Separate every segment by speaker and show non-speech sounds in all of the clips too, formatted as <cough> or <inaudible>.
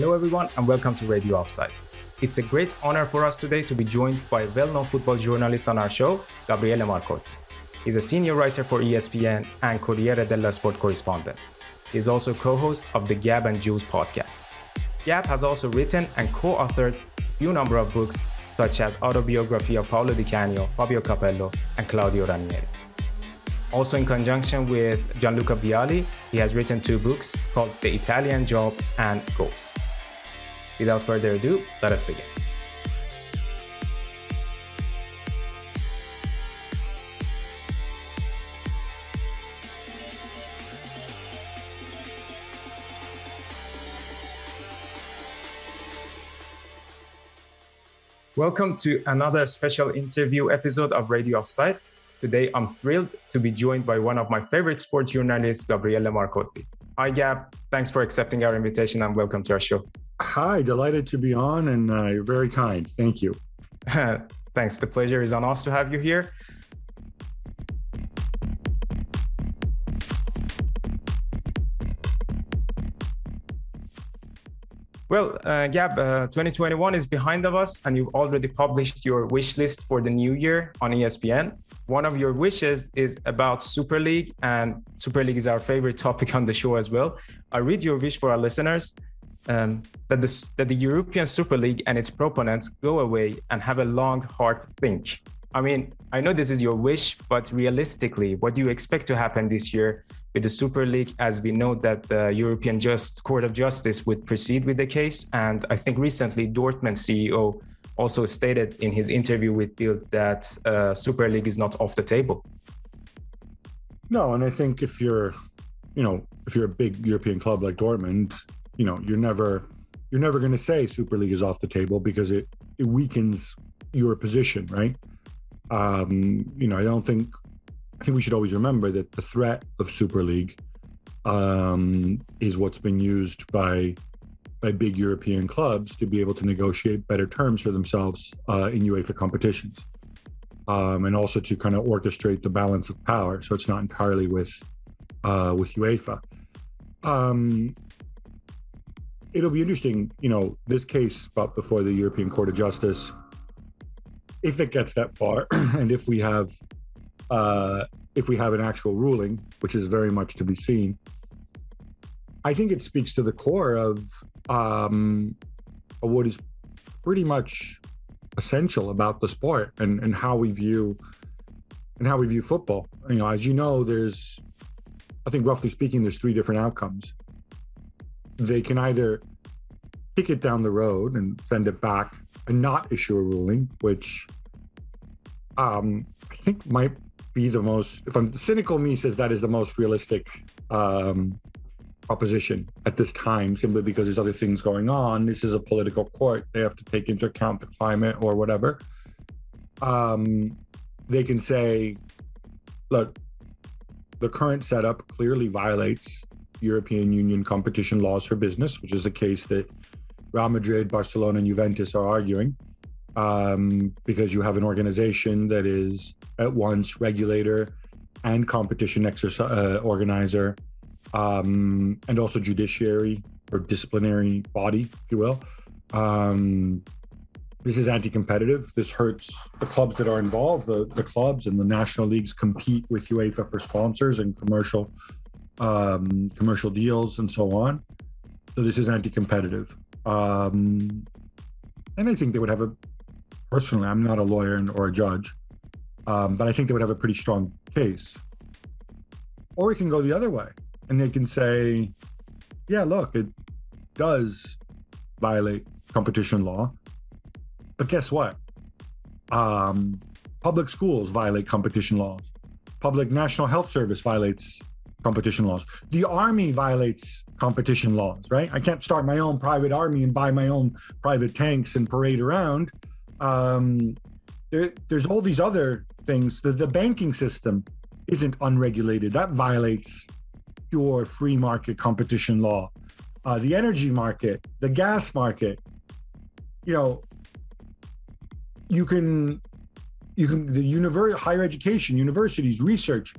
Speaker 1: Hello, everyone, and welcome to Radio Offside. It's a great honor for us today to be joined by a well known football journalist on our show, Gabriele Marcotti. He's a senior writer for ESPN and Corriere dello Sport correspondent. He's also co host of the Gab and Juls podcast. Gab has also written and co authored a few number of books, such as Autobiography of Paolo Di Canio, Fabio Capello, and Claudio Ranieri. Also, in conjunction with Gianluca Vialli, he has written two books called The Italian Job and Goals. Without further ado, let us begin. Welcome to another special interview episode of Radio Offside. Today, I'm thrilled to be joined by one of my favorite sports journalists, Gabriele Marcotti. Hi, Gab. Thanks for accepting our invitation and welcome to our show.
Speaker 2: Hi, delighted to be on and uh, you're very kind. Thank you. <laughs>
Speaker 1: Thanks. The pleasure is on us to have you here. Well, uh, Gab, uh, 2021 is behind of us, and you've already published your wish list for the new year on ESPN. One of your wishes is about Super League, and Super League is our favorite topic on the show as well. I read your wish for our listeners um, that, the, that the European Super League and its proponents go away and have a long, hard think. I mean, I know this is your wish, but realistically, what do you expect to happen this year with the Super League, as we know that the European Just Court of Justice would proceed with the case. And I think recently Dortmund CEO also stated in his interview with Bild that uh, Super League is not off the table.
Speaker 2: No, and I think if you're, you know, if you're a big European club like Dortmund, you know, you're never you're never going to say Super League is off the table because it it weakens your position, right? Um, you know, I don't think I think we should always remember that the threat of Super League um, is what's been used by by big European clubs to be able to negotiate better terms for themselves uh, in UEFA competitions, um, and also to kind of orchestrate the balance of power. So it's not entirely with uh, with UEFA. Um, it'll be interesting, you know, this case brought before the European Court of Justice, if it gets that far, <clears throat> and if we have uh, if we have an actual ruling, which is very much to be seen. I think it speaks to the core of, um, what is pretty much essential about the sport and, and how we view and how we view football. You know, as you know, there's I think roughly speaking, there's three different outcomes. They can either kick it down the road and send it back and not issue a ruling, which um, I think might be the most if i'm cynical me says that is the most realistic um, proposition at this time simply because there's other things going on. This is a political court. They have to take into account the climate or whatever. Um, they can say look the current setup clearly violates european union competition laws for business which is a case that real madrid barcelona and juventus are arguing um, because you have an organization that is at once regulator and competition exercise uh, organizer, um, and also judiciary or disciplinary body, if you will. Um, this is anti-competitive. This hurts the clubs that are involved. The, the clubs and the national leagues compete with UEFA for sponsors and commercial um, commercial deals and so on. So this is anti-competitive. Um, and I think they would have a personally, I'm not a lawyer or a judge, um, but I think they would have a pretty strong case. Or it can go the other way, and they can say, "Yeah, look, it does violate competition law, but guess what? Um, public schools violate competition laws. Public National Health Service violates competition laws. The army violates competition laws, right? I can't start my own private army and buy my own private tanks and parade around um, there, there's all these other things. The, the banking system isn't unregulated. That violates pure free market competition law. Uh, the energy market, the gas market, you know, you can, you can, the univer- higher education, universities, research,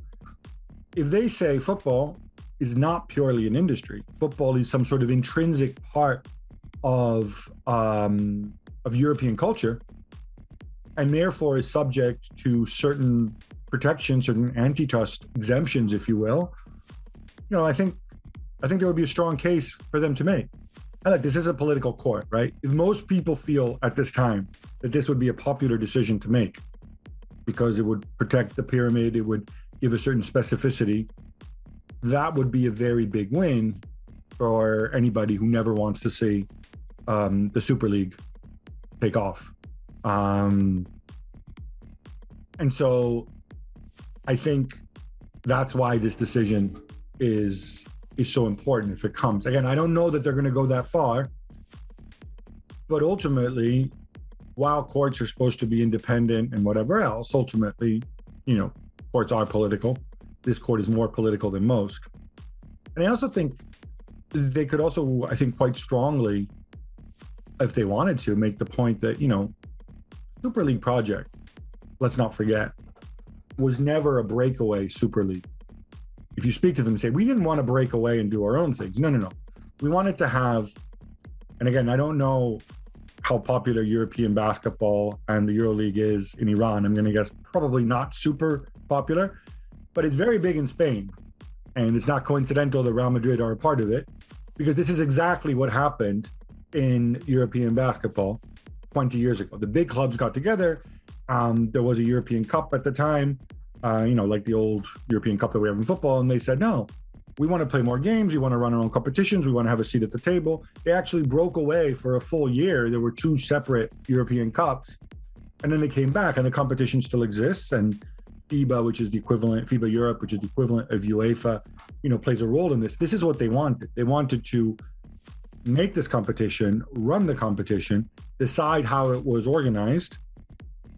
Speaker 2: if they say football is not purely an industry, football is some sort of intrinsic part of um, of European culture, and therefore is subject to certain protections, certain antitrust exemptions, if you will. You know, I think I think there would be a strong case for them to make. And like this is a political court, right? If most people feel at this time that this would be a popular decision to make because it would protect the pyramid, it would give a certain specificity, that would be a very big win for anybody who never wants to see um, the Super League take off. Um, and so I think that's why this decision is is so important if it comes. Again, I don't know that they're going to go that far, but ultimately, while courts are supposed to be independent and whatever else, ultimately, you know, courts are political. This court is more political than most. And I also think they could also, I think, quite strongly, if they wanted to, make the point that, you know, Super League project, let's not forget, was never a breakaway Super League if you speak to them and say, we didn't want to break away and do our own things. No, no, no. We wanted to have, and again, I don't know how popular European basketball and the EuroLeague is in Iran. I'm going to guess probably not super popular, but it's very big in Spain. And it's not coincidental that Real Madrid are a part of it because this is exactly what happened in European basketball 20 years ago. The big clubs got together. Um, there was a European Cup at the time uh, you know, like the old European Cup that we have in football. And they said, no, we want to play more games. We want to run our own competitions. We want to have a seat at the table. They actually broke away for a full year. There were two separate European Cups. And then they came back, and the competition still exists. And FIBA, which is the equivalent, FIBA Europe, which is the equivalent of UEFA, you know, plays a role in this. This is what they wanted. They wanted to make this competition, run the competition, decide how it was organized,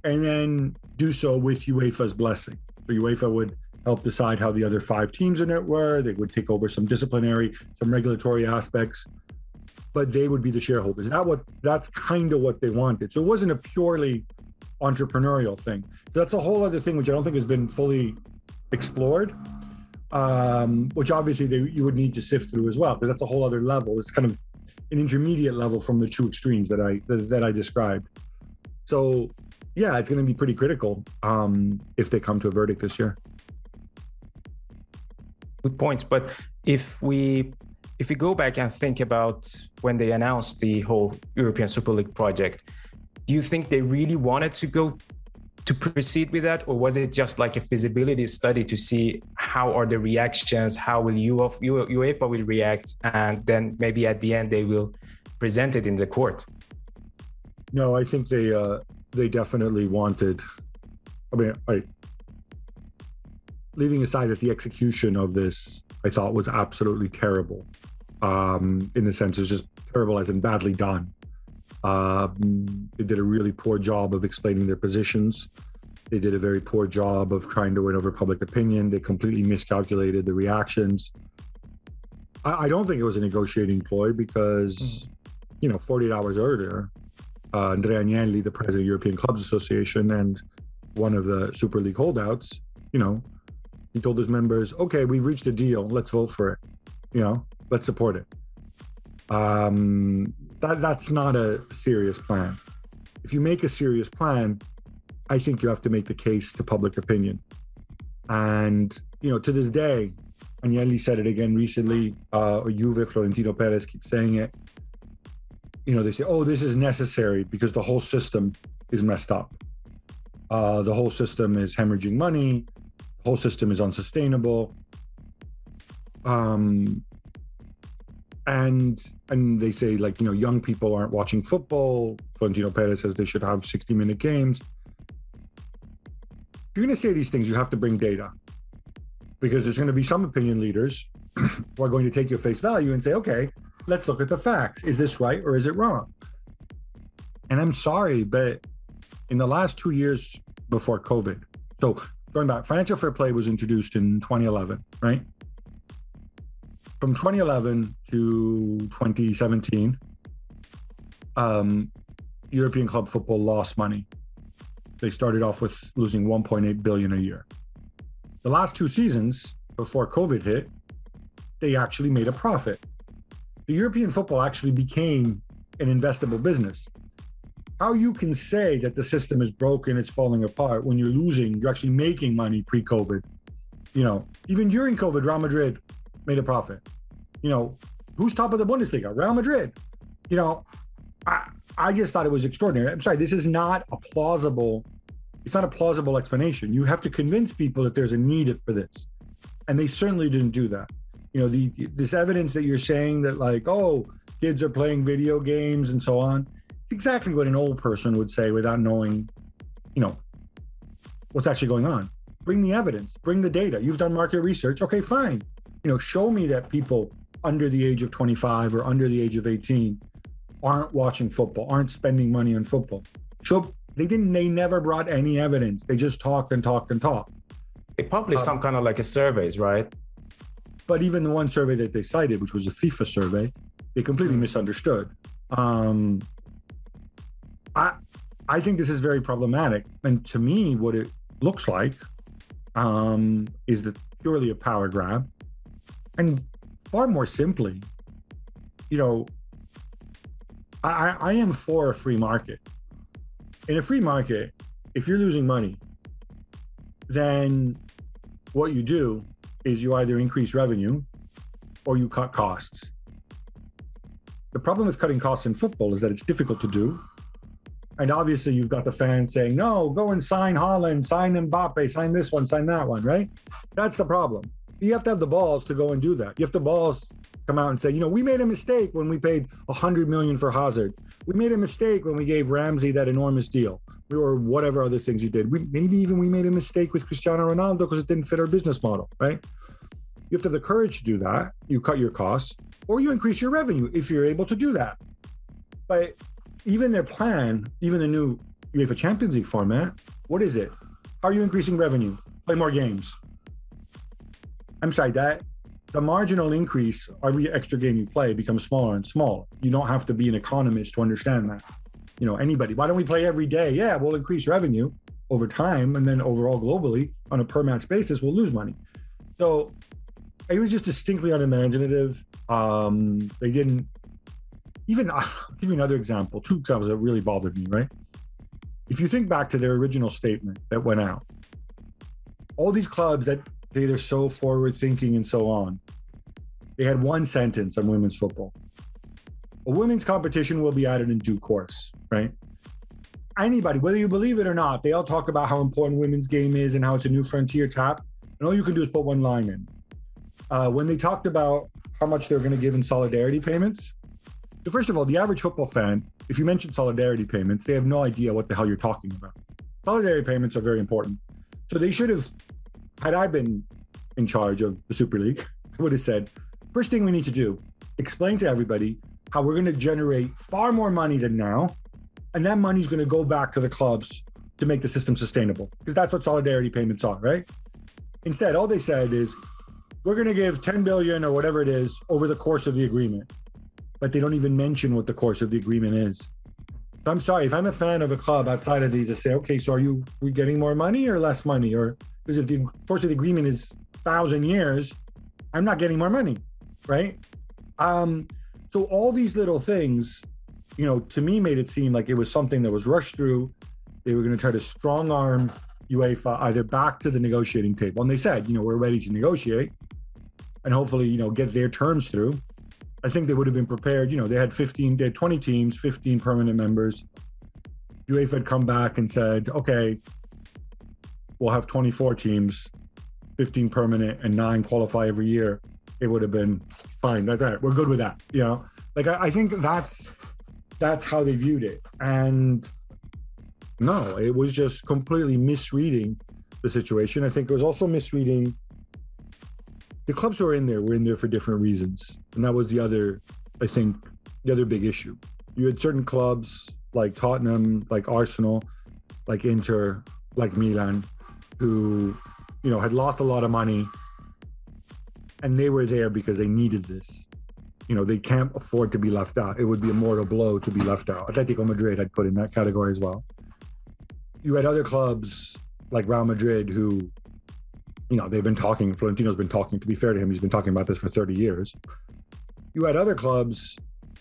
Speaker 2: and then do so with UEFA's blessing. So UEFA would help decide how the other five teams in it were. They would take over some disciplinary, some regulatory aspects, but they would be the shareholders. That what that's kind of what they wanted. So it wasn't a purely entrepreneurial thing. That's a whole other thing which I don't think has been fully explored. Um, which obviously they, you would need to sift through as well, because that's a whole other level. It's kind of an intermediate level from the two extremes that I that, that I described. So yeah, it's going to be pretty critical um, if they come to a verdict this year.
Speaker 1: Good points. But if we if we go back and think about when they announced the whole European Super League project, do you think they really wanted to go to proceed with that, or was it just like a feasibility study to see how are the reactions, how will UEFA will react, and then maybe at the end they will present it in the court?
Speaker 2: No, I think they uh, they definitely wanted. I mean, I leaving aside that the execution of this I thought was absolutely terrible. Um, in the sense, it's just terrible as in badly done. Um, they did a really poor job of explaining their positions. They did a very poor job of trying to win over public opinion. They completely miscalculated the reactions. I, I don't think it was a negotiating ploy because, mm. you know, 48 hours earlier, uh, Andrea Agnelli, the president of European Clubs Association and one of the Super League holdouts, you know, he told his members, okay, we've reached a deal. Let's vote for it. You know, let's support it. Um, that, that's not a serious plan. If you make a serious plan, I think you have to make the case to public opinion. And, you know, to this day, Agnelli said it again recently, uh, Juve, Florentino Perez keeps saying it you know, they say, oh, this is necessary because the whole system is messed up. Uh, the whole system is hemorrhaging money. The whole system is unsustainable. Um, and and they say like you know young people aren't watching football. Florentino Perez says they should have 60 minute games. If you're going to say these things, you have to bring data because there's going to be some opinion leaders <clears throat> who are going to take your face value and say, okay, let's look at the facts. Is this right or is it wrong? And I'm sorry, but in the last two years before COVID, so going back, financial fair play was introduced in 2011, right? From 2011 to 2017, um, European club football lost money. They started off with losing 1.8 billion a year. The last two seasons before COVID hit, they actually made a profit the European football actually became an investable business. How you can say that the system is broken, it's falling apart when you're losing, you're actually making money pre-COVID. You know, even during COVID, Real Madrid made a profit. You know, who's top of the Bundesliga? Real Madrid. You know, I I just thought it was extraordinary. I'm sorry, this is not a plausible. It's not a plausible explanation. You have to convince people that there's a need for this, and they certainly didn't do that. You know, the this evidence that you're saying that like, oh, kids are playing video games and so on. It's exactly what an old person would say without knowing, you know, what's actually going on. Bring the evidence, bring the data. You've done market research. Okay, fine. You know, show me that people under the age of 25 or under the age of 18 aren't watching football, aren't spending money on football. So they didn't, they never brought any evidence. They just talked and talked and talked.
Speaker 1: They published um, some kind of like a surveys, right?
Speaker 2: But even the one survey that they cited, which was a FIFA survey, they completely hmm. misunderstood. Um, I I think this is very problematic, and to me, what it looks like um, is that purely a power grab, and far more simply, you know, I, I am for a free market. In a free market, if you're losing money, then what you do is you either increase revenue or you cut costs. The problem with cutting costs in football is that it's difficult to do. And obviously, you've got the fans saying, no, go and sign Haaland, sign Mbappe, sign this one, sign that one, right? That's the problem. You have to have the balls to go and do that. You have the balls come out and say, you know, we made a mistake when we paid 100 million for Hazard. We made a mistake when we gave Ramsey that enormous deal or whatever other things you did. We, maybe even we made a mistake with Cristiano Ronaldo because it didn't fit our business model, right? You have to have the courage to do that. You cut your costs or you increase your revenue if you're able to do that. But even their plan, even the new UEFA Champions League format, what is it? Are you increasing revenue? Play more games. I'm sorry, that the marginal increase every extra game you play becomes smaller and smaller. You don't have to be an economist to understand that. You know, anybody, why don't we play every day? Yeah, we'll increase revenue over time. And then overall, globally, on a per match basis, we'll lose money. So it was just distinctly unimaginative. Um, they didn't even, I'll give you another example, two examples that really bothered me, right? If you think back to their original statement that went out, all these clubs that they, they're so forward thinking and so on. They had one sentence on women's football. A women's competition will be added in due course, right? Anybody, whether you believe it or not, they all talk about how important women's game is and how it's a new frontier tap. And all you can do is put one line in. Uh, when they talked about how much they're going to give in solidarity payments, so first of all, the average football fan, if you mention solidarity payments, they have no idea what the hell you're talking about. Solidarity payments are very important. So they should have had I been in charge of the Super League, I would have said, first thing we need to do, explain to everybody how we're going to generate far more money than now. And that money is going to go back to the clubs to make the system sustainable because that's what solidarity payments are, right? Instead, all they said is, we're going to give 10 billion or whatever it is over the course of the agreement. But they don't even mention what the course of the agreement is. I'm sorry, if I'm a fan of a club outside of these, I say, okay, so are you we getting more money or less money? Or because if the course of the agreement is thousand years, I'm not getting more money, right? Um, so all these little things, you know, to me made it seem like it was something that was rushed through. They were going to try to strong arm UEFA either back to the negotiating table, and they said, you know, we're ready to negotiate, and hopefully, you know, get their terms through. I think they would have been prepared. You know, they had 15, they had 20 teams, 15 permanent members. UEFA had come back and said, okay, we'll have 24 teams, 15 permanent, and nine qualify every year, it would have been fine. That's right. We're good with that. You know, like I, I think that's that's how they viewed it. And no, it was just completely misreading the situation. I think it was also misreading the clubs who were in there were in there for different reasons. And that was the other, I think, the other big issue. You had certain clubs like Tottenham, like Arsenal, like Inter, like Milan, who, you know, had lost a lot of money and they were there because they needed this. You know, they can't afford to be left out. It would be a mortal blow to be left out. Atletico Madrid I'd put in that category as well. You had other clubs like Real Madrid who, you know, they've been talking, Florentino's been talking, to be fair to him, he's been talking about this for 30 years. You had other clubs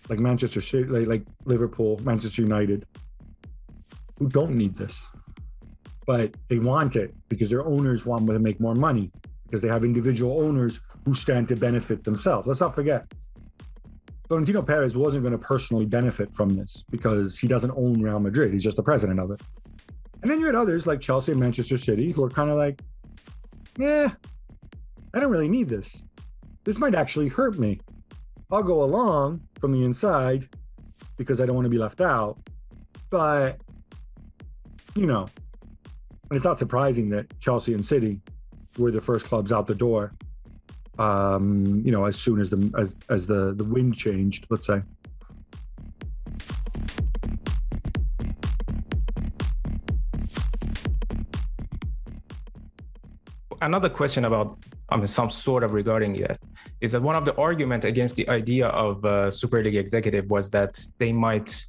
Speaker 2: like Manchester City, like, like Liverpool, Manchester United, who don't need this, but they want it because their owners want them to make more money because they have individual owners who stand to benefit themselves. Let's not forget, Florentino Perez wasn't going to personally benefit from this because he doesn't own Real Madrid. He's just the president of it. And then you had others like Chelsea and Manchester City who are kind of like, yeah, I don't really need this. This might actually hurt me. I'll go along from the inside because I don't want to be left out. But, you know, and it's not surprising that Chelsea and City were the first clubs out the door. Um, you know, as soon as the as as the the wind changed, let's say.
Speaker 1: Another question about I mean, some sort of regarding it is that one of the argument against the idea of uh, Super League executive was that they might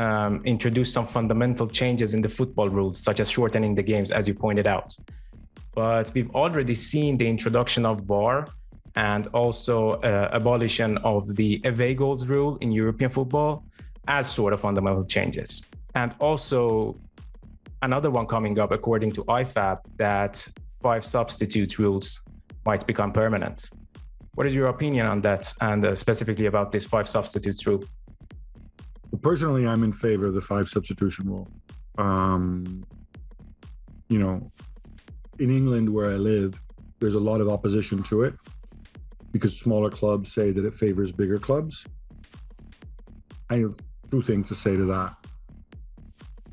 Speaker 1: um, introduce some fundamental changes in the football rules, such as shortening the games, as you pointed out. But we've already seen the introduction of VAR and also uh, abolition of the away goals rule in European football as sort of fundamental changes. And also another one coming up, according to IFAB, that five substitute rules might become permanent. What is your opinion on that, and uh, specifically about this five substitutes rule?
Speaker 2: Personally, I'm in favor of the five substitution rule. Um, you know, in England where I live, there's a lot of opposition to it because smaller clubs say that it favors bigger clubs. I have two things to say to that.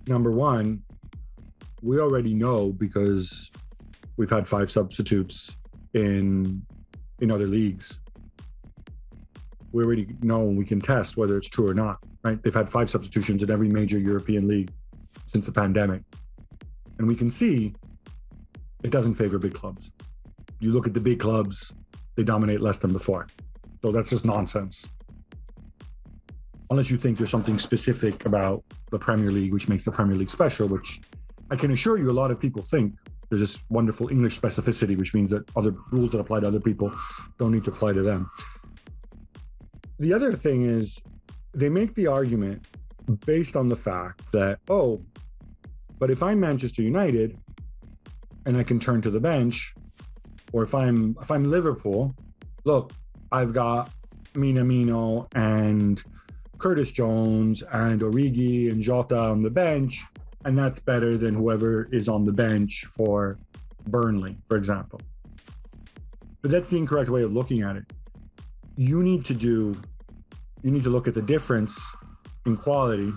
Speaker 2: Number one, we already know because we've had five substitutes in in other leagues. We already know and we can test whether it's true or not, right? They've had five substitutions in every major European league since the pandemic. And we can see it doesn't favor big clubs. You look at the big clubs, they dominate less than before. So that's just nonsense. Unless you think there's something specific about the Premier League, which makes the Premier League special, which I can assure you a lot of people think there's this wonderful English specificity, which means that other rules that apply to other people don't need to apply to them. The other thing is they make the argument based on the fact that, oh, but if I'm Manchester United and I can turn to the bench, or if I'm if I'm Liverpool, look, I've got Minamino and Curtis Jones and Origi and Jota on the bench and that's better than whoever is on the bench for Burnley, for example. But that's the incorrect way of looking at it. You need to do, you need to look at the difference in quality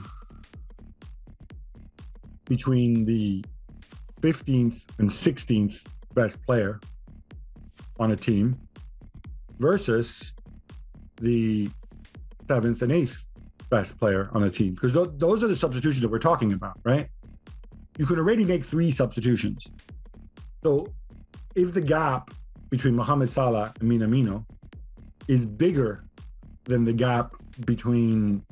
Speaker 2: between the 15th and 16th best player on a team versus the seventh and eighth best player on a team because th- those are the substitutions that we're talking about, right? you can already make three substitutions. So if the gap between Mohamed Salah and Minamino is bigger than the gap between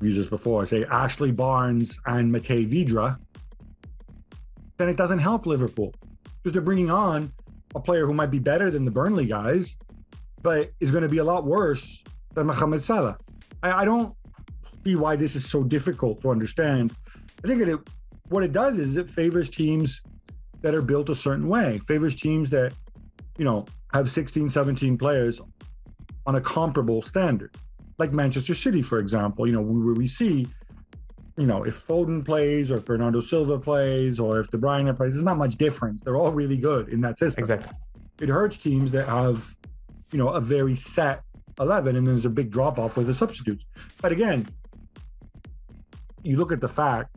Speaker 2: used this before, say Ashley Barnes and Matej Vydra, then it doesn't help Liverpool because they're bringing on a player who might be better than the Burnley guys, but is going to be a lot worse than Mohamed Salah. I, I don't see why this is so difficult to understand. I think that it what it does is it favors teams that are built a certain way, favors teams that, you know, have 16, 17 players on a comparable standard. Like Manchester City, for example, you know, where we see, you know, if Foden plays or if Bernardo Silva plays or if De Bruyne plays, there's not much difference. They're all really good in that system.
Speaker 1: Exactly.
Speaker 2: It hurts teams that have, you know, a very set 11 and there's a big drop off with the substitutes. But again, you look at the fact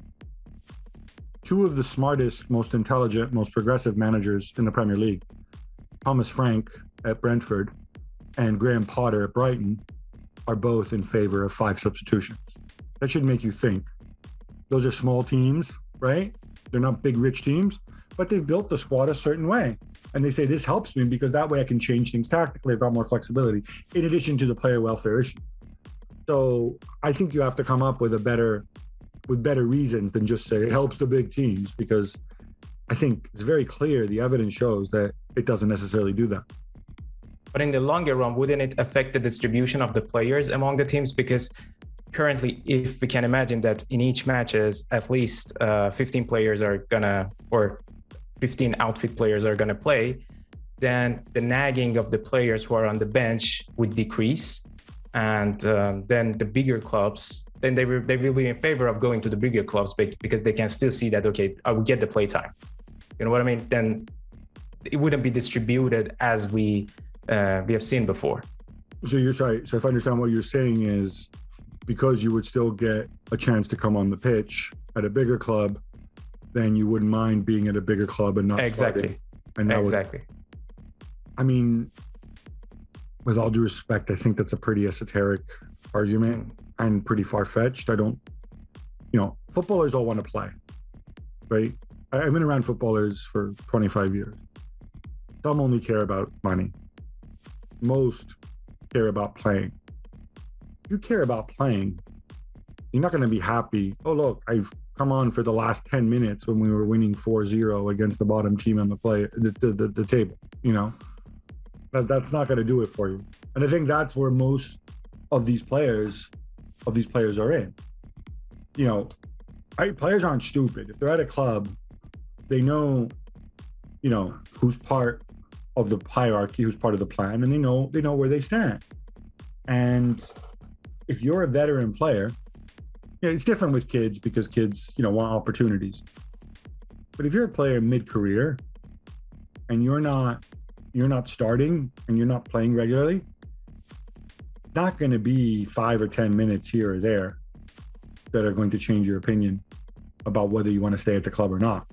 Speaker 2: two of the smartest, most intelligent, most progressive managers in the Premier League, Thomas Frank at Brentford and Graham Potter at Brighton, are both in favor of five substitutions. That should make you think. Those are small teams, right? They're not big, rich teams, but they've built the squad a certain way. And they say, this helps me because that way I can change things tactically. I've got more flexibility, in addition to the player welfare issue. So I think you have to come up with a better with better reasons than just say it helps the big teams because I think it's very clear the evidence shows that it doesn't necessarily do that.
Speaker 1: But in the longer run, wouldn't it affect the distribution of the players among the teams? Because currently, if we can imagine that in each matches, at least uh, 15 players are gonna, or 15 outfit players are gonna play, then the nagging of the players who are on the bench would decrease, and um, then the bigger clubs, then they will they will be in favor of going to the bigger clubs because they can still see that okay, I will get the play time. You know what I mean? Then it wouldn't be distributed as we uh, we have seen before.
Speaker 2: So you're sorry. So if I understand what you're saying is because you would still get a chance to come on the pitch at a bigger club, then you wouldn't mind being at a bigger club and not
Speaker 1: exactly.
Speaker 2: Starting. And
Speaker 1: that exactly.
Speaker 2: Would, I mean, with all due respect, I think that's a pretty esoteric argument and pretty far fetched. I don't, you know, footballers all want to play, right? I've been around footballers for 25 years. Some only care about money most care about playing. You care about playing. You're not going to be happy. Oh, look, I've come on for the last 10 minutes when we were winning 4-0 against the bottom team on the play the, the, the table you know that, that's not going to do it for you and i think that's where most of these players of these players are in you know players aren't stupid if they're at a club they know you know who's part of the hierarchy who's part of the plan and they know they know where they stand. And if you're a veteran player you know, it's different with kids because kids you know want opportunities. But if you're a player mid-career and you're not you're not starting and you're not playing regularly not going to be five or ten minutes here or there that are going to change your opinion about whether you want to stay at the club or not.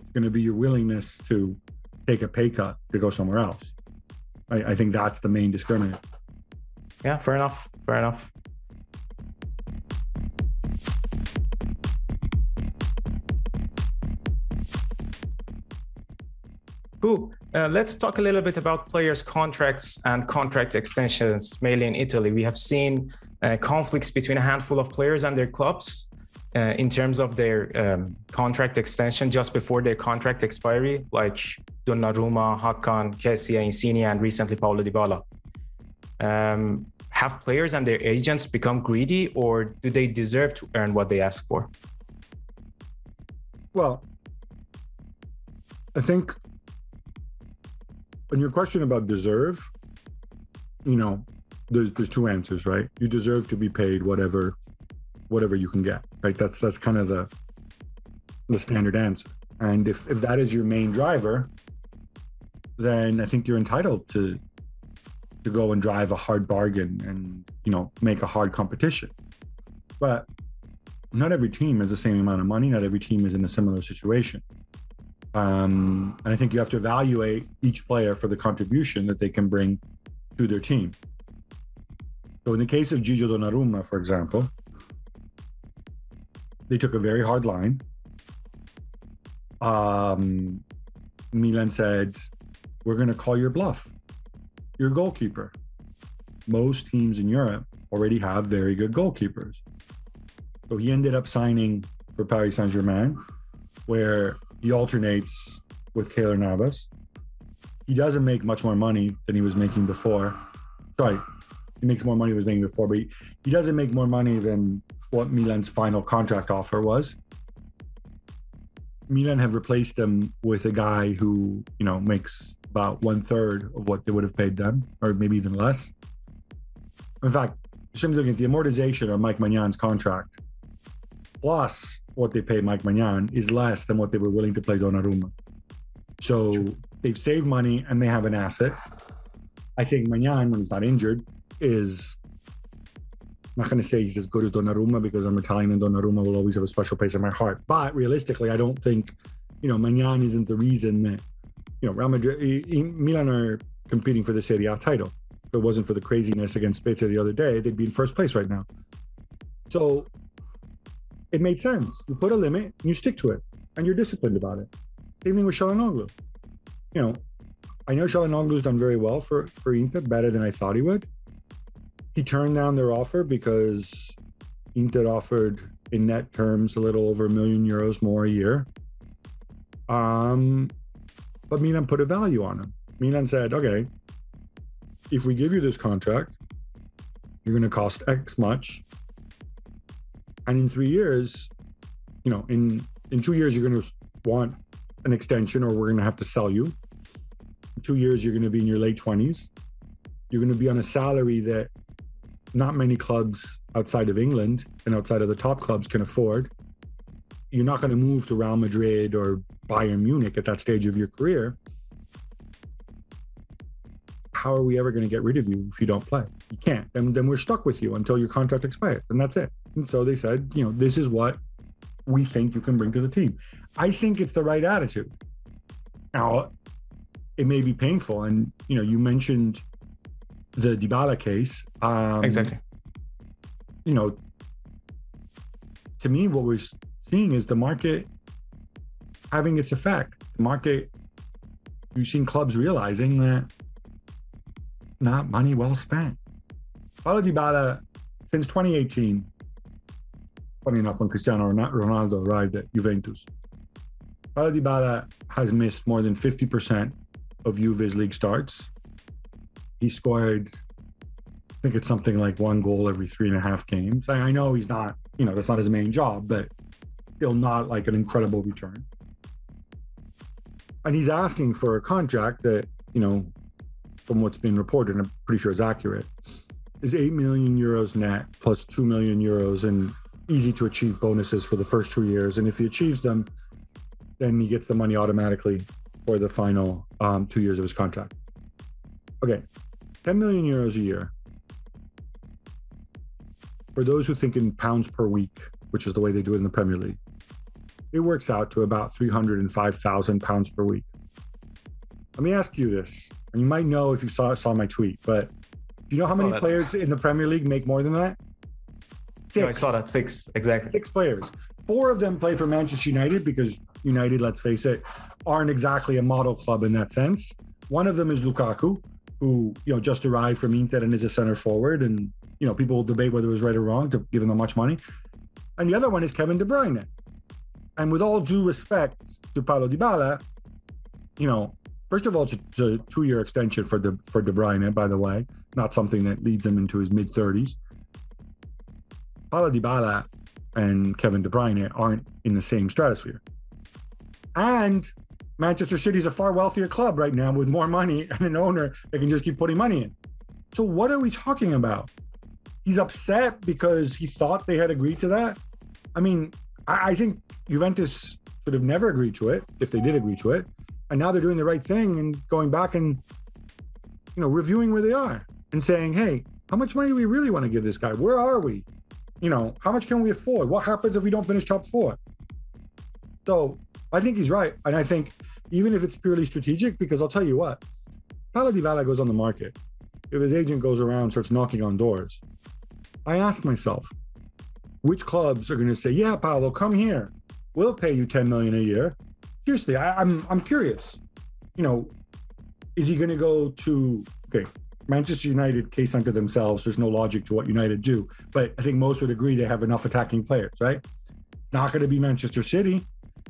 Speaker 2: It's going to be your willingness to take a pay cut to go somewhere else. I, I think that's the main discriminant.
Speaker 1: Yeah, fair enough. Fair enough. Cool. Uh, let's talk a little bit about players' contracts and contract extensions, mainly in Italy. We have seen uh, conflicts between a handful of players and their clubs uh, in terms of their um, contract extension just before their contract expiry, like Donnarumma, Hakan, Kessie, Insigne, and recently Paulo Dybala. Um, have players and their agents become greedy, or do they deserve to earn what they ask for?
Speaker 2: Well, I think on your question about deserve, you know, there's there's two answers, right? You deserve to be paid whatever whatever you can get, right? That's that's kind of the the standard answer. And if if that is your main driver, then I think you're entitled to to go and drive a hard bargain and you know make a hard competition. But not every team has the same amount of money. Not every team is in a similar situation. Um, and I think you have to evaluate each player for the contribution that they can bring to their team. So in the case of Gigio Donnarumma, for example, they took a very hard line. Um, Milan said, we're going to call your bluff. Your goalkeeper. Most teams in Europe already have very good goalkeepers. So he ended up signing for Paris Saint Germain, where he alternates with Keylor Navas. He doesn't make much more money than he was making before. Sorry, he makes more money than he was making before, but he, he doesn't make more money than what Milan's final contract offer was. Milan have replaced him with a guy who, you know, makes about one third of what they would have paid them, or maybe even less. In fact, simply looking at the amortization of Mike Maignan contract, plus what they pay Mike Maignan is less than what they were willing to pay Donnarumma. So they've saved money and they have an asset. I think Maignan, when he's not injured, is I'm not going to say he's as good as Donnarumma because I'm Italian and Donnarumma will always have a special place in my heart. But realistically, I don't think, you know, Maignan isn't the reason that, you know, Real Madrid, Milan are competing for the Serie A title. If it wasn't for the craziness against Spezia the other day, they'd be in first place right now. So it made sense. You put a limit and you stick to it and you're disciplined about it. Same thing with Calhanoglu. You know, I know Calhanoglu's done very well for, for Inter, better than I thought he would he turned down their offer because Inter offered in net terms a little over a million euros more a year. Um, but Milan put a value on him. Milan said, okay, if we give you this contract, you're going to cost X much. And in three years, you know, in in two years, you're going to want an extension, or we're going to have to sell you. In two years, you're going to be in your late 20s. You're going to be on a salary that not many clubs outside of England and outside of the top clubs can afford. You're not going to move to Real Madrid or Bayern Munich at that stage of your career. How are we ever going to get rid of you if you don't play? You can't. Then, then we're stuck with you until your contract expires, and that's it. And so they said, you know, this is what we think you can bring to the team. I think it's the right attitude. Now, it may be painful, and you know, you mentioned the Dybala case. Um,
Speaker 1: exactly.
Speaker 2: You know, to me, what we're seeing is the market having its effect. The market, you've seen clubs realizing that not money well spent. Paulo Dybala, since 2018, funny enough, when Cristiano Ronaldo arrived at Juventus, Paulo Dybala has missed more than 50% of Juve's league starts. He scored, I think it's something like one goal every three and a half games. I, I know he's not, you know, that's not his main job, but still not like an incredible return. And he's asking for a contract that, you know, from what's been reported, I'm pretty sure is accurate, is 8 million euros net plus 2 million euros and easy to achieve bonuses for the first two years. And if he achieves them, then he gets the money automatically for the final um, two years of his contract. Okay, 10 million euros a year. For those who think in pounds per week, which is the way they do it in the Premier League, it works out to about 305,000 pounds per week. Let me ask you this, and you might know if you saw saw my tweet, but do you know how many that. players in the Premier League make more than that?
Speaker 1: Six. No, I saw that six exactly.
Speaker 2: Six players. Four of them play for Manchester United because United, let's face it, aren't exactly a model club in that sense. One of them is Lukaku, who you know just arrived from Inter and is a center forward, and you know people will debate whether it was right or wrong to give him that much money. And the other one is Kevin De Bruyne. And with all due respect to Paulo Dybala, you know, first of all, it's a, two-year extension for De, for De Bruyne, by the way, not something that leads him into his mid 30s. Paulo Dybala and Kevin De Bruyne aren't in the same stratosphere. And Manchester City is a far wealthier club right now with more money <laughs> and an owner that can just keep putting money in. So what are we talking about? He's upset because he thought they had agreed to that. I mean, I, I think Juventus should have never agreed to it if they did agree to it. And now they're doing the right thing and going back and you know reviewing where they are and saying, hey, how much money do we really want to give this guy? Where are we? You know, how much can we afford? What happens if we don't finish top four? So I think he's right. And I think even if it's purely strategic, because I'll tell you what, Paulo goes on the market. If his agent goes around, starts knocking on doors, I ask myself, which clubs are going to say, "Yeah, Paolo, come here. We'll pay you 10 million a year." Seriously, I, I'm I'm curious. You know, is he going to go to okay? Manchester United case unto themselves. There's no logic to what United do, but I think most would agree they have enough attacking players, right? Not going to be Manchester City.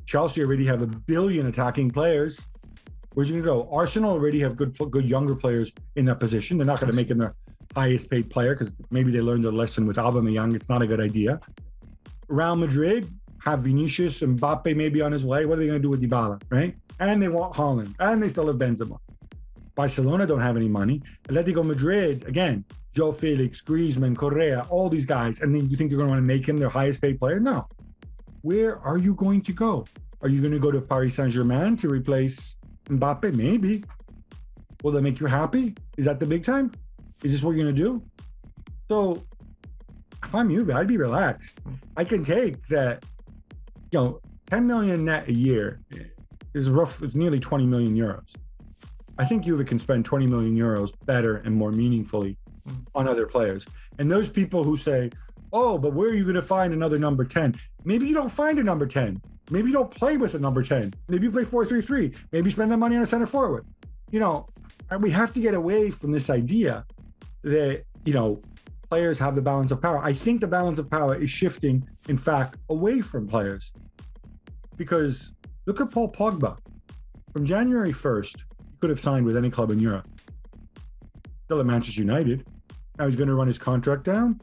Speaker 2: Chelsea already have a billion attacking players. Where's he going to go? Arsenal already have good, good younger players in that position. They're not going to make him their highest paid player because maybe they learned their lesson with Aubameyang. It's not a good idea. Real Madrid have Vinicius and Mbappe maybe on his way. What are they going to do with Dybala, right? And they want Haaland, and they still have Benzema. Barcelona don't have any money. Atletico Madrid, again, João Félix, Griezmann, Correa, all these guys. And then you think you're going to want to make him their highest paid player? No. Where are you going to go? Are you going to go to Paris Saint Germain to replace Mbappe? Maybe. Will that make you happy? Is that the big time? Is this what you're going to do? So if I'm you, I'd be relaxed. I can take that, you know, 10 million net a year is rough, it's nearly 20 million euros. I think Juve can spend 20 million euros better and more meaningfully mm. on other players. And those people who say, oh, but where are you going to find another number 10? Maybe you don't find a number 10. Maybe you don't play with a number 10. Maybe you play 4 3 3. Maybe spend that money on a center forward. You know, we have to get away from this idea that, you know, players have the balance of power. I think the balance of power is shifting, in fact, away from players. Because look at Paul Pogba. From January 1st, he could have signed with any club in Europe. still at Manchester United. Now he's going to run his contract down.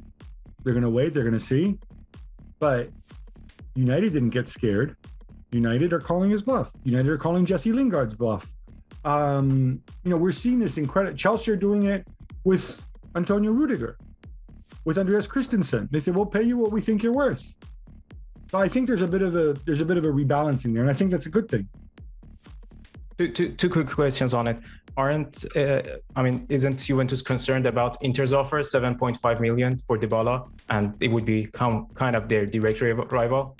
Speaker 2: They're going to wait. They're going to see. But United didn't get scared. United are calling his bluff. United are calling Jesse Lingard's bluff. Um, you know, we're seeing this incredible. Chelsea are doing it with Antonio Rudiger, with Andreas Christensen. They said, "We'll pay you what we think you're worth." So I think there's a bit of a there's a bit of a rebalancing there, and I think that's a good thing.
Speaker 1: Two, two, two quick questions on it. Aren't uh, I mean, isn't Juventus concerned about Inter's offer, 7.5 million for Dybala, and it would become kind of their direct rival?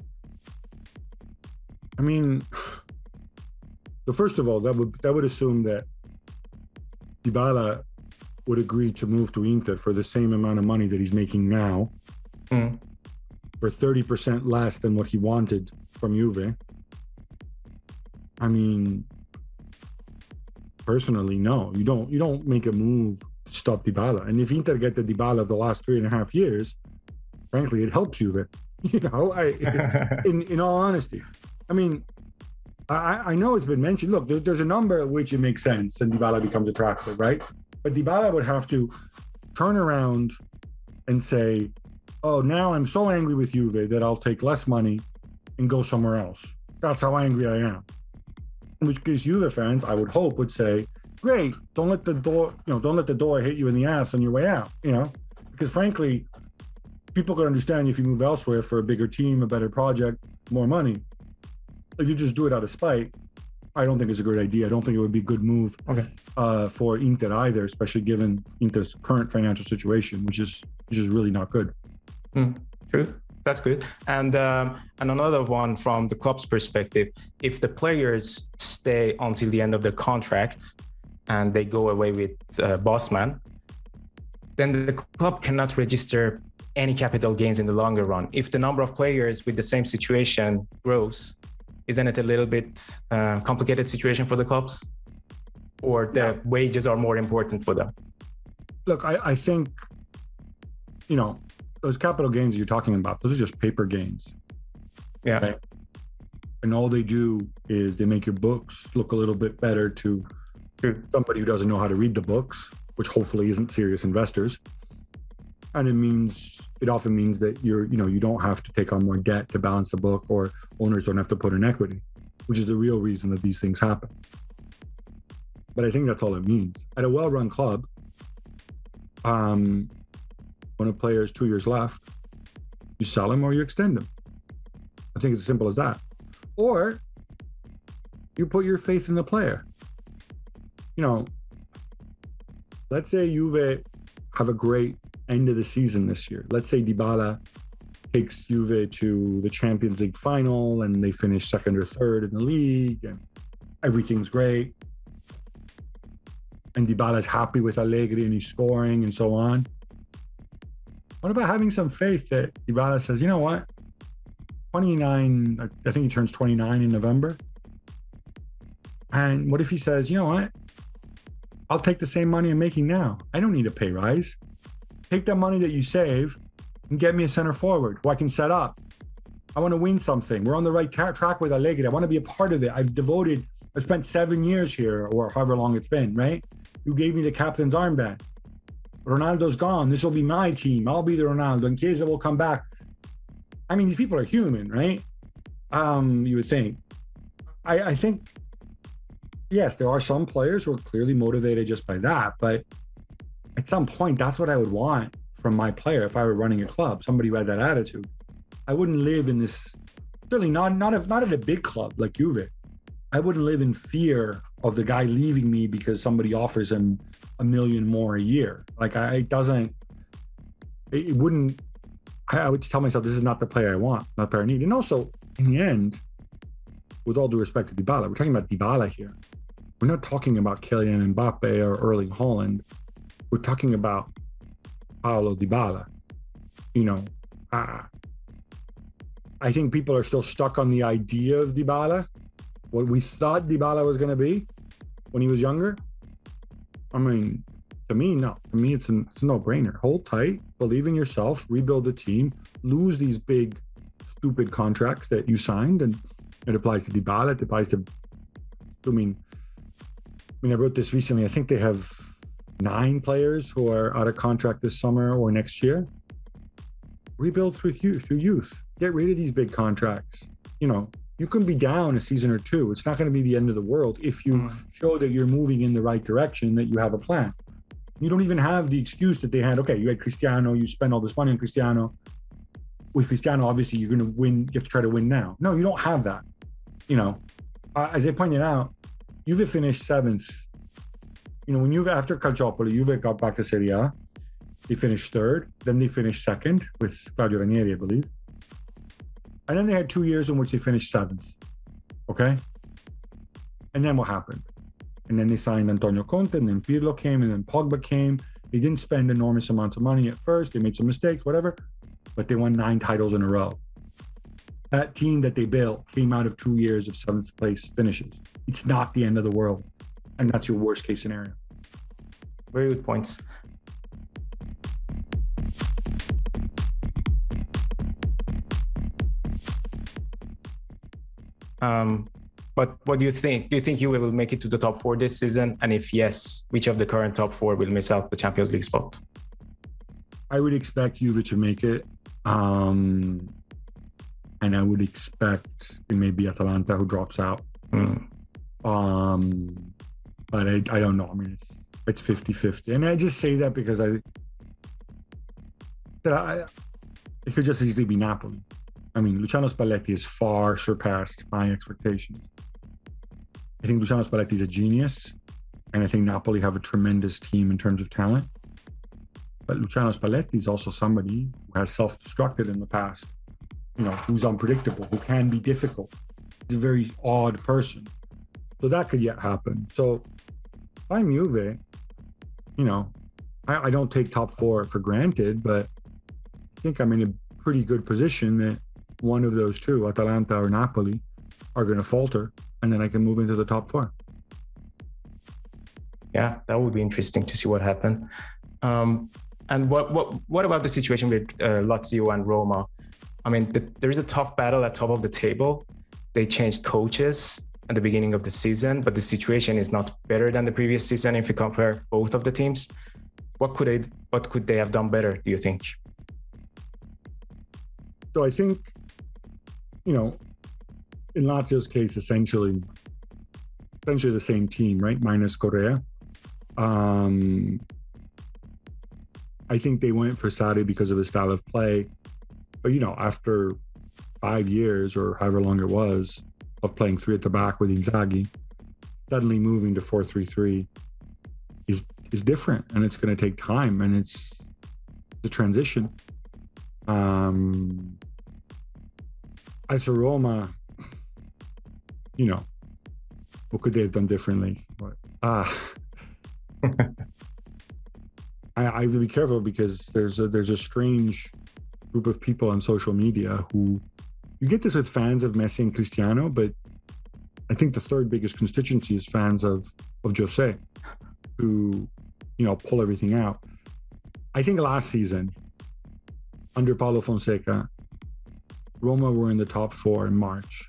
Speaker 2: I mean, <sighs> so first of all, that would that would assume that Dybala would agree to move to Inter for the same amount of money that he's making now, mm. for 30% less than what he wanted from Juve. I mean, personally, no, you don't. You don't make a move to stop Dybala. And if Inter get the Dybala of the last three and a half years, frankly, it helps Juve. <laughs> You know, I, <laughs> in in all honesty, I mean, I, I know it's been mentioned. Look, there's, there's a number at which it makes sense and Dybala becomes attractive, right? But Dybala would have to turn around and say, "Oh, now I'm so angry with Juve that I'll take less money and go somewhere else." That's how angry I am in which case Juve fans, I would hope, would say, "Great, don't let the door, you know, don't let the door hit you in the ass on your way out." You know, because frankly, people could understand if you move elsewhere for a bigger team, a better project, more money. If you just do it out of spite, I don't think it's a good idea. I don't think it would be a good move okay. uh, for Inter either, especially given Inter's current financial situation, which is which is really not good.
Speaker 1: Mm, true that's good. And um, and another one from the club's perspective, if the players stay until the end of their contract and they go away with uh, Bosman, then the club cannot register any capital gains in the longer run. If the number of players with the same situation grows, isn't it a little bit uh, complicated situation for the clubs? Or the yeah. wages are more important for them?
Speaker 2: Look, I, I think, you know, those capital gains you're talking about, those are just paper gains.
Speaker 1: Yeah. Right?
Speaker 2: And all they do is they make your books look a little bit better to somebody who doesn't know how to read the books, which hopefully isn't serious investors. And it means it often means that you're, you know, you don't have to take on more debt to balance the book or owners don't have to put in equity, which is the real reason that these things happen. But I think that's all it means. At a well-run club, um, when a player is two years left, you sell him or you extend him. I think it's as simple as that. Or you put your faith in the player. You know, let's say Juve have a great end of the season this year. Let's say Dybala takes Juve to the Champions League final and they finish second or third in the league and everything's great. And Dybala's happy with Allegri and he's scoring and so on. What about having some faith that Dybala says, you know what? 29, I think he turns 29 in November. And what if he says, you know what? I'll take the same money I'm making now. I don't need a pay rise. Take that money that you save and get me a center forward who I can set up. I want to win something. We're on the right tra- track with Allegri. I want to be a part of it. I've devoted, I've spent seven years here or however long it's been, right? You gave me the captain's armband. Ronaldo's gone. This will be my team. I'll be the Ronaldo, and Chiesa will come back. I mean, these people are human, right? Um, you would think. I, I think, yes, there are some players who are clearly motivated just by that, but at some point, that's what I would want from my player if I were running a club. Somebody who had that attitude. I wouldn't live in this. Certainly not not if not at a big club like Juve. I wouldn't live in fear of the guy leaving me because somebody offers him a million more a year. Like I it doesn't it, wouldn't I, would tell myself this is not the player I want, not the player I need. And also in the end, with all due respect to Dybala, we're talking about Dybala here. We're not talking about Kylian Mbappe or Erling Haaland. We're talking about Paulo Dybala. You know, uh, I think people are still stuck on the idea of Dybala, what we thought Dybala was going to be when he was younger. I mean, to me, no. To me, it's, an, it's a no-brainer. Hold tight, believe in yourself, rebuild the team, lose these big, stupid contracts that you signed, and it applies to Dybala. It applies to. I mean, I mean, I wrote this recently. I think they have nine players who are out of contract this summer or next year. Rebuild through youth, through youth. Get rid of these big contracts. You know, you can be down a season or two. It's not going to be the end of the world if you mm. show that you're moving in the right direction, that you have a plan. You don't even have the excuse that they had. Okay, you had Cristiano, you spend all this money on Cristiano. With Cristiano, obviously, you're going to win. You have to try to win now. No, you don't have that. You know, uh, as I pointed out, Juve finished seventh. You know, when Juve after Calciopoli, Juve got back to Serie A. They finished third. Then they finished second with Claudio Ranieri, I believe. And then they had two years in which they finished seventh. Okay. And then what happened? And then they signed Antonio Conte, and then Pirlo came, and then Pogba came. They didn't spend enormous amounts of money at first. They made some mistakes, whatever, but they won nine titles in a row. That team that they built came out of two years of seventh place finishes. It's not the end of the world. And that's your worst case scenario.
Speaker 1: Very good points. Um, but what do you think? Do you think you will make it to the top four this season? And if yes, which of the current top four will miss out the Champions League spot?
Speaker 2: I would expect Juve to make it. Um, and I would expect it may be Atalanta who drops out. Mm. Um, but I, I don't know. I mean, it's it's 50 50. And I just say that because I, that I, it could just easily be Napoli. I mean, Luciano Spalletti has far surpassed my expectations. I think Luciano Spalletti is a genius, and I think Napoli have a tremendous team in terms of talent. But Luciano Spalletti is also somebody who has self-destructed in the past. You know, who's unpredictable, who can be difficult. He's a very odd person, so that could yet happen. So, I'm Juve, you know, I, I don't take top four for granted, but I think I'm in a pretty good position that one of those two, Atalanta or Napoli, are going to falter, and then I can move into the top four.
Speaker 1: Yeah, that would be interesting to see what happened. Um, and what what what about the situation with uh, Lazio and Roma? I mean, the, there is a tough battle at top of the table. They changed coaches at the beginning of the season, but the situation is not better than the previous season if you compare both of the teams. What could they what could they have done better? Do you think?
Speaker 2: So I think you know, in Lazio's case, essentially, essentially the same team, right? Minus Correa. Um, I think they went for Sarri because of his style of play, but you know, after five years or however long it was of playing three at the back with Inzaghi, suddenly moving to four three three is is different, and it's going to take time, and it's the transition. Um, as a Roma, you know, what could they have done differently? Ah, <laughs> I, I have to be careful because there's a, there's a strange group of people on social media who you get this with fans of Messi and Cristiano, but I think the third biggest constituency is fans of of Jose, who you know pull everything out. I think last season under Paulo Fonseca, Roma were in the top four in March.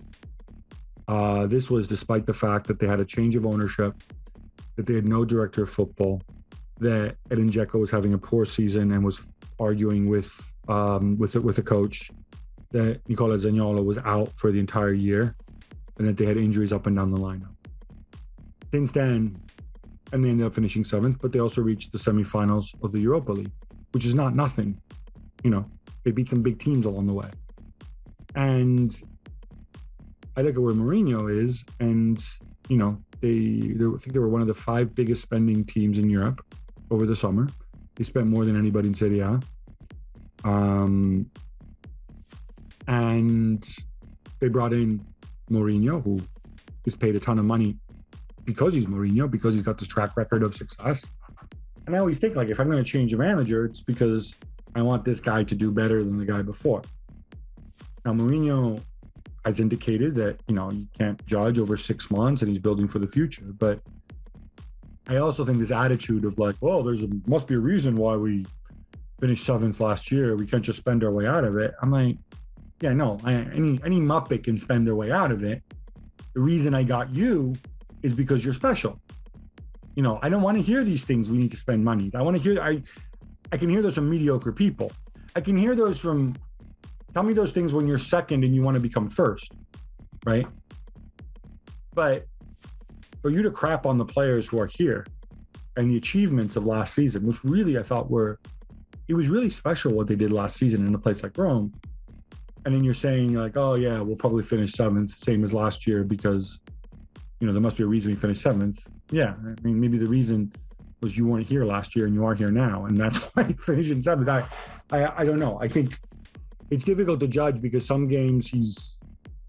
Speaker 2: Uh, this was despite the fact that they had a change of ownership, that they had no director of football, that Edin Dzeko was having a poor season and was arguing with um, with with the coach, that Nicola Zaniolo was out for the entire year, and that they had injuries up and down the lineup. Since then, and they ended up finishing seventh, but they also reached the semifinals of the Europa League, which is not nothing. You know, they beat some big teams along the way. And I look at where Mourinho is, and you know, they, they I think they were one of the five biggest spending teams in Europe over the summer. They spent more than anybody in Serie A. Um, and they brought in Mourinho, who is paid a ton of money because he's Mourinho, because he's got this track record of success. And I always think like if I'm going to change a manager, it's because I want this guy to do better than the guy before. Now, Mourinho has indicated that, you know, you can't judge over six months and he's building for the future. But I also think this attitude of like, well, there's a must be a reason why we finished seventh last year. We can't just spend our way out of it. I'm like, yeah, no, I, any any Muppet can spend their way out of it. The reason I got you is because you're special. You know, I don't want to hear these things. We need to spend money. I want to hear. I, I can hear those from mediocre people. I can hear those from. Tell me those things when you're second and you want to become first, right? But for you to crap on the players who are here and the achievements of last season, which really I thought were, it was really special what they did last season in a place like Rome. And then you're saying like, oh yeah, we'll probably finish seventh, same as last year because, you know, there must be a reason we finished seventh. Yeah, I mean maybe the reason was you weren't here last year and you are here now, and that's <laughs> why you finished in seventh. I, I, I don't know. I think it's difficult to judge because some games he's,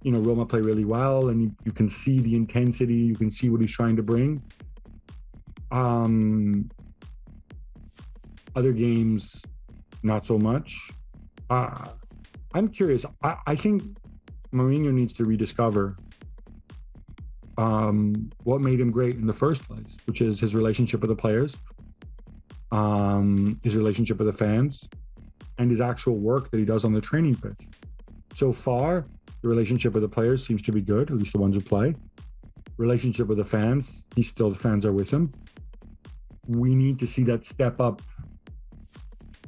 Speaker 2: you know, Roma play really well, and you, you can see the intensity, you can see what he's trying to bring. Um, other games, not so much. Uh, I'm curious. I, I think Mourinho needs to rediscover um, what made him great in the first place, which is his relationship with the players, um, his relationship with the fans, and his actual work that he does on the training pitch. So far, the relationship with the players seems to be good, at least the ones who play. Relationship with the fans, he's still the fans are with him we need to see that step up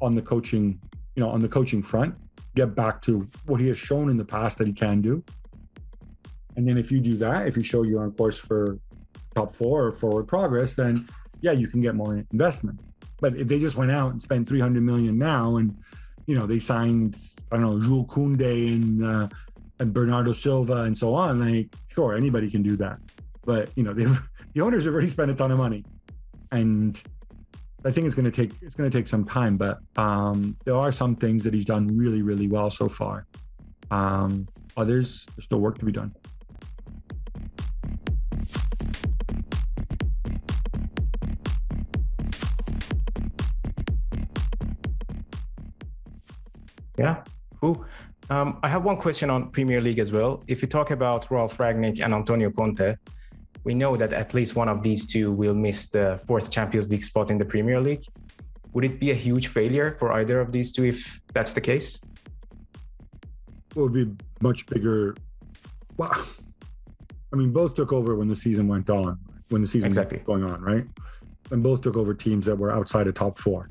Speaker 2: on the coaching, you know, on the coaching front, get back to what he has shown in the past that he can do. And then if you do that, if you show you're on course for top four or forward progress, then yeah, you can get more investment. But if they just went out and spent 300 million now and, you know, they signed, I don't know, Jules Koundé and, uh, and Bernardo Silva and so on, like, sure, anybody can do that. But, you know, <laughs> the owners have already spent a ton of money and I think it's going to take it's going to take some time, but um, there are some things that he's done really, really well so far. Um, others, there's still work to be done.
Speaker 1: Yeah, cool. Um, I have one question on Premier League as well. If you talk about Ralf Rangnick and Antonio Conte, we know that at least one of these two will miss the fourth Champions League spot in the Premier League. Would it be a huge failure for either of these two if that's the case?
Speaker 2: It would be much bigger. Well, I mean, both took over when the season went on, when the season exactly. was going on, right? And both took over teams that were outside of top four.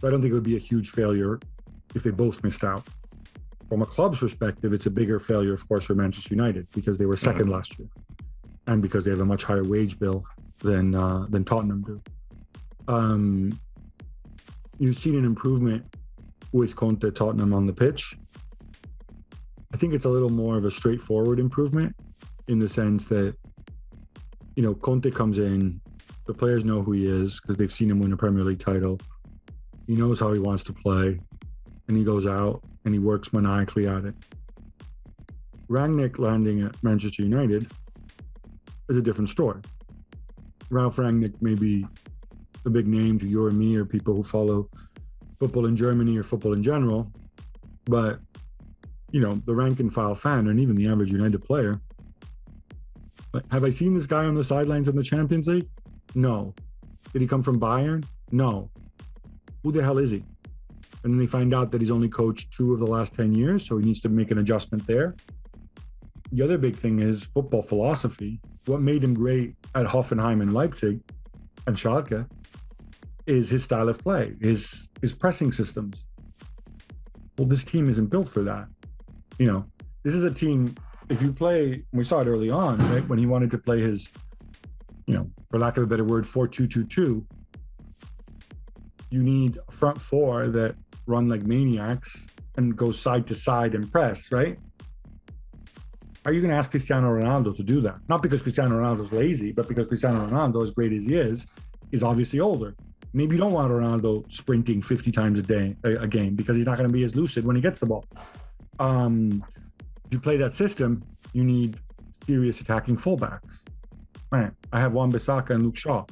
Speaker 2: So I don't think it would be a huge failure if they both missed out. From a club's perspective, it's a bigger failure, of course, for Manchester United because they were 2nd mm-hmm. last year and because they have a much higher wage bill than uh, than Tottenham do. Um, you've seen an improvement with Conte Tottenham on the pitch. I think it's a little more of a straightforward improvement in the sense that you know Conte comes in, the players know who he is because they've seen him win a Premier League title. He knows how he wants to play, and he goes out and he works maniacally at it. Rangnick landing at Manchester United is a different story. Ralf Rangnick may be a big name to you or me or people who follow football in Germany or football in general, but you know the rank and file fan and even the average United player. Have I seen this guy on the sidelines in the Champions League? No. Did he come from Bayern? No. Who the hell is he? And then they find out that he's only coached two of the last 10 years, so he needs to make an adjustment there the other big thing is football philosophy. What made him great at Hoffenheim and Leipzig and Schalke is his style of play, his his pressing systems. Well, this team isn't built for that. You know, this is a team. If you play, we saw it early on, right? When he wanted to play his, you know, for lack of a better word, four-two-two-two. You need a front four that run like maniacs and go side to side and press, right? Are you going to ask Cristiano Ronaldo to do that? Not because Cristiano Ronaldo is lazy, but because Cristiano Ronaldo, as great as he is, is obviously older. Maybe you don't want Ronaldo sprinting 50 times a day a, a game because he's not going to be as lucid when he gets the ball. Um, if you play that system, you need serious attacking fullbacks. Right. I have Wan Bissaka and Luke Shaw.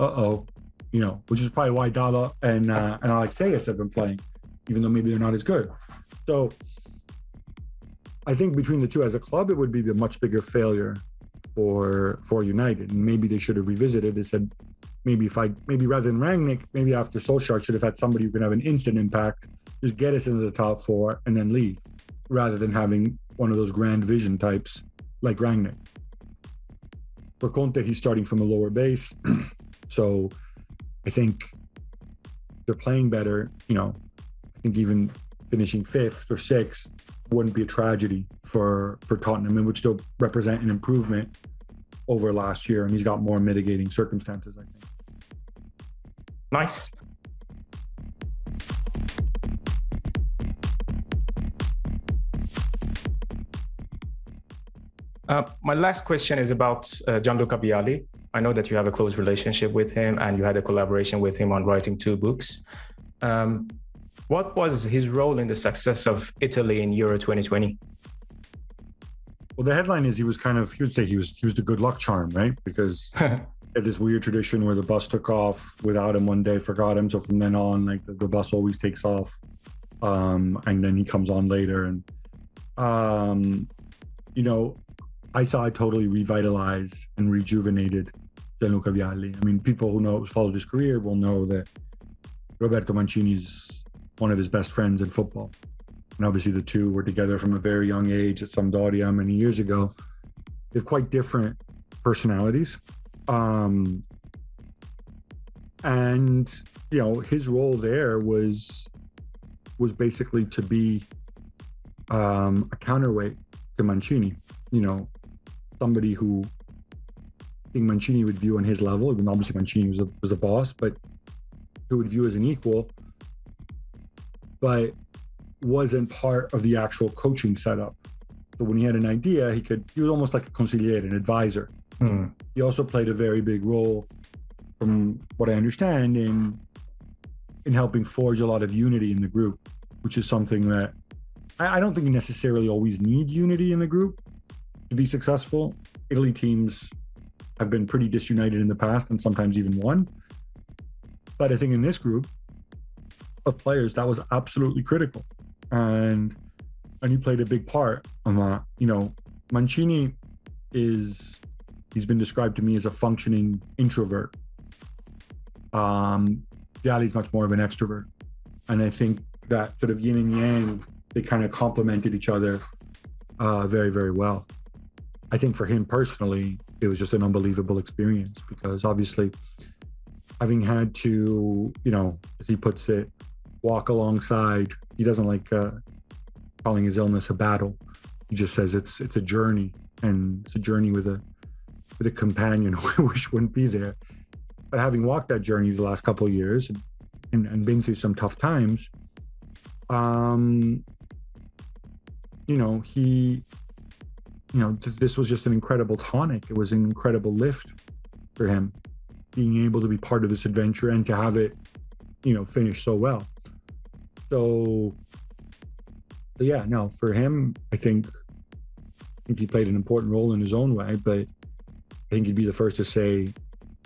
Speaker 2: Uh oh. You know, which is probably why Dalot and uh, and Alex Telles have been playing, even though maybe they're not as good. So I think between the two as a club, it would be a much bigger failure for for United. And maybe they should have revisited. They said maybe if I maybe rather than Rangnick, maybe after Solskjaer should have had somebody who can have an instant impact, just get us into the top four and then leave, rather than having one of those grand vision types like Rangnick. For Conte, he's starting from a lower base. <clears throat> So I think they're playing better. You know, I think even finishing fifth or sixth wouldn't be a tragedy for for Tottenham and would still represent an improvement over last year. And he's got more mitigating circumstances, I think.
Speaker 1: Nice. Uh, my last question is about uh, Gianluca Vialli. I know that you have a close relationship with him and you had a collaboration with him on writing two books. Um, what was his role in the success of Italy in Euro 2020?
Speaker 2: Well, the headline is he was kind of he would say he was he was the good luck charm, right? Because <laughs> had this weird tradition where the bus took off without him one day, forgot him. So from then on, like the, the bus always takes off, um, and then he comes on later. And um, you know, I saw it totally revitalized and rejuvenated Gianluca Vialli. I mean, people who know followed his career will know that Roberto Mancini is one of his best friends in football. And obviously, the two were together from a very young age at Sampdoria many years ago. They have quite different personalities. Um, and you know, his role there was was basically to be um, a counterweight to Mancini. You know, somebody who I think Mancini would view on his level. Even obviously Mancini was a, was a boss, but who would view as an equal, but wasn't part of the actual coaching setup. So when he had an idea, he could he was almost like a consigliere, an advisor. Mm. He also played a very big role, from what I understand, in in helping forge a lot of unity in the group, which is something that I, I don't think you necessarily always need unity in the group, to be successful. Italy teams have been pretty disunited in the past and sometimes even won. But I think in this group of players, that was absolutely critical. And and he played a big part on that. You know, Mancini is he's been described to me as a functioning introvert. Um Vialli's much more of an extrovert. And I think that sort of yin and yang, they kind of complemented each other uh, very, very well. I think for him personally, it was just an unbelievable experience because obviously having had to, you know, as he puts it, walk alongside, he doesn't like uh, calling his illness a battle. He just says it's it's a journey and it's a journey with a with a companion <laughs> who wish wouldn't be there. But having walked that journey the last couple of years and, and, been through some tough times, um, you know, he you know, this was just an incredible tonic. It was an incredible lift for him, being able to be part of this adventure and to have it, you know, finish so well. So, so yeah, no, for him, I think, I think he played an important role in his own way, but I think he'd be the first to say,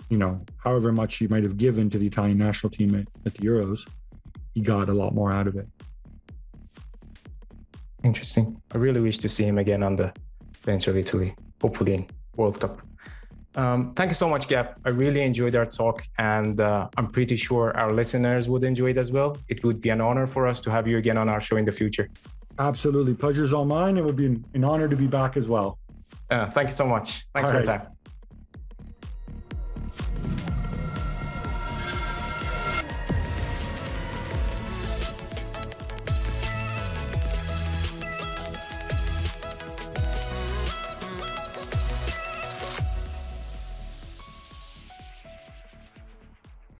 Speaker 2: you know, however much he might have given to the Italian national team at, at the Euros, he got a lot more out of it.
Speaker 1: Interesting. I really wish to see him again on the bench of Italy, hopefully in World Cup. Um, thank you so much, Gab. I really enjoyed our talk, and uh, I'm pretty sure our listeners would enjoy it as well. It would be an honor for us to have you again on our show in the future.
Speaker 2: Absolutely. Pleasure's all mine. It would be an honor to be back as well.
Speaker 1: Uh, thank you so much. Thanks all for right. your time.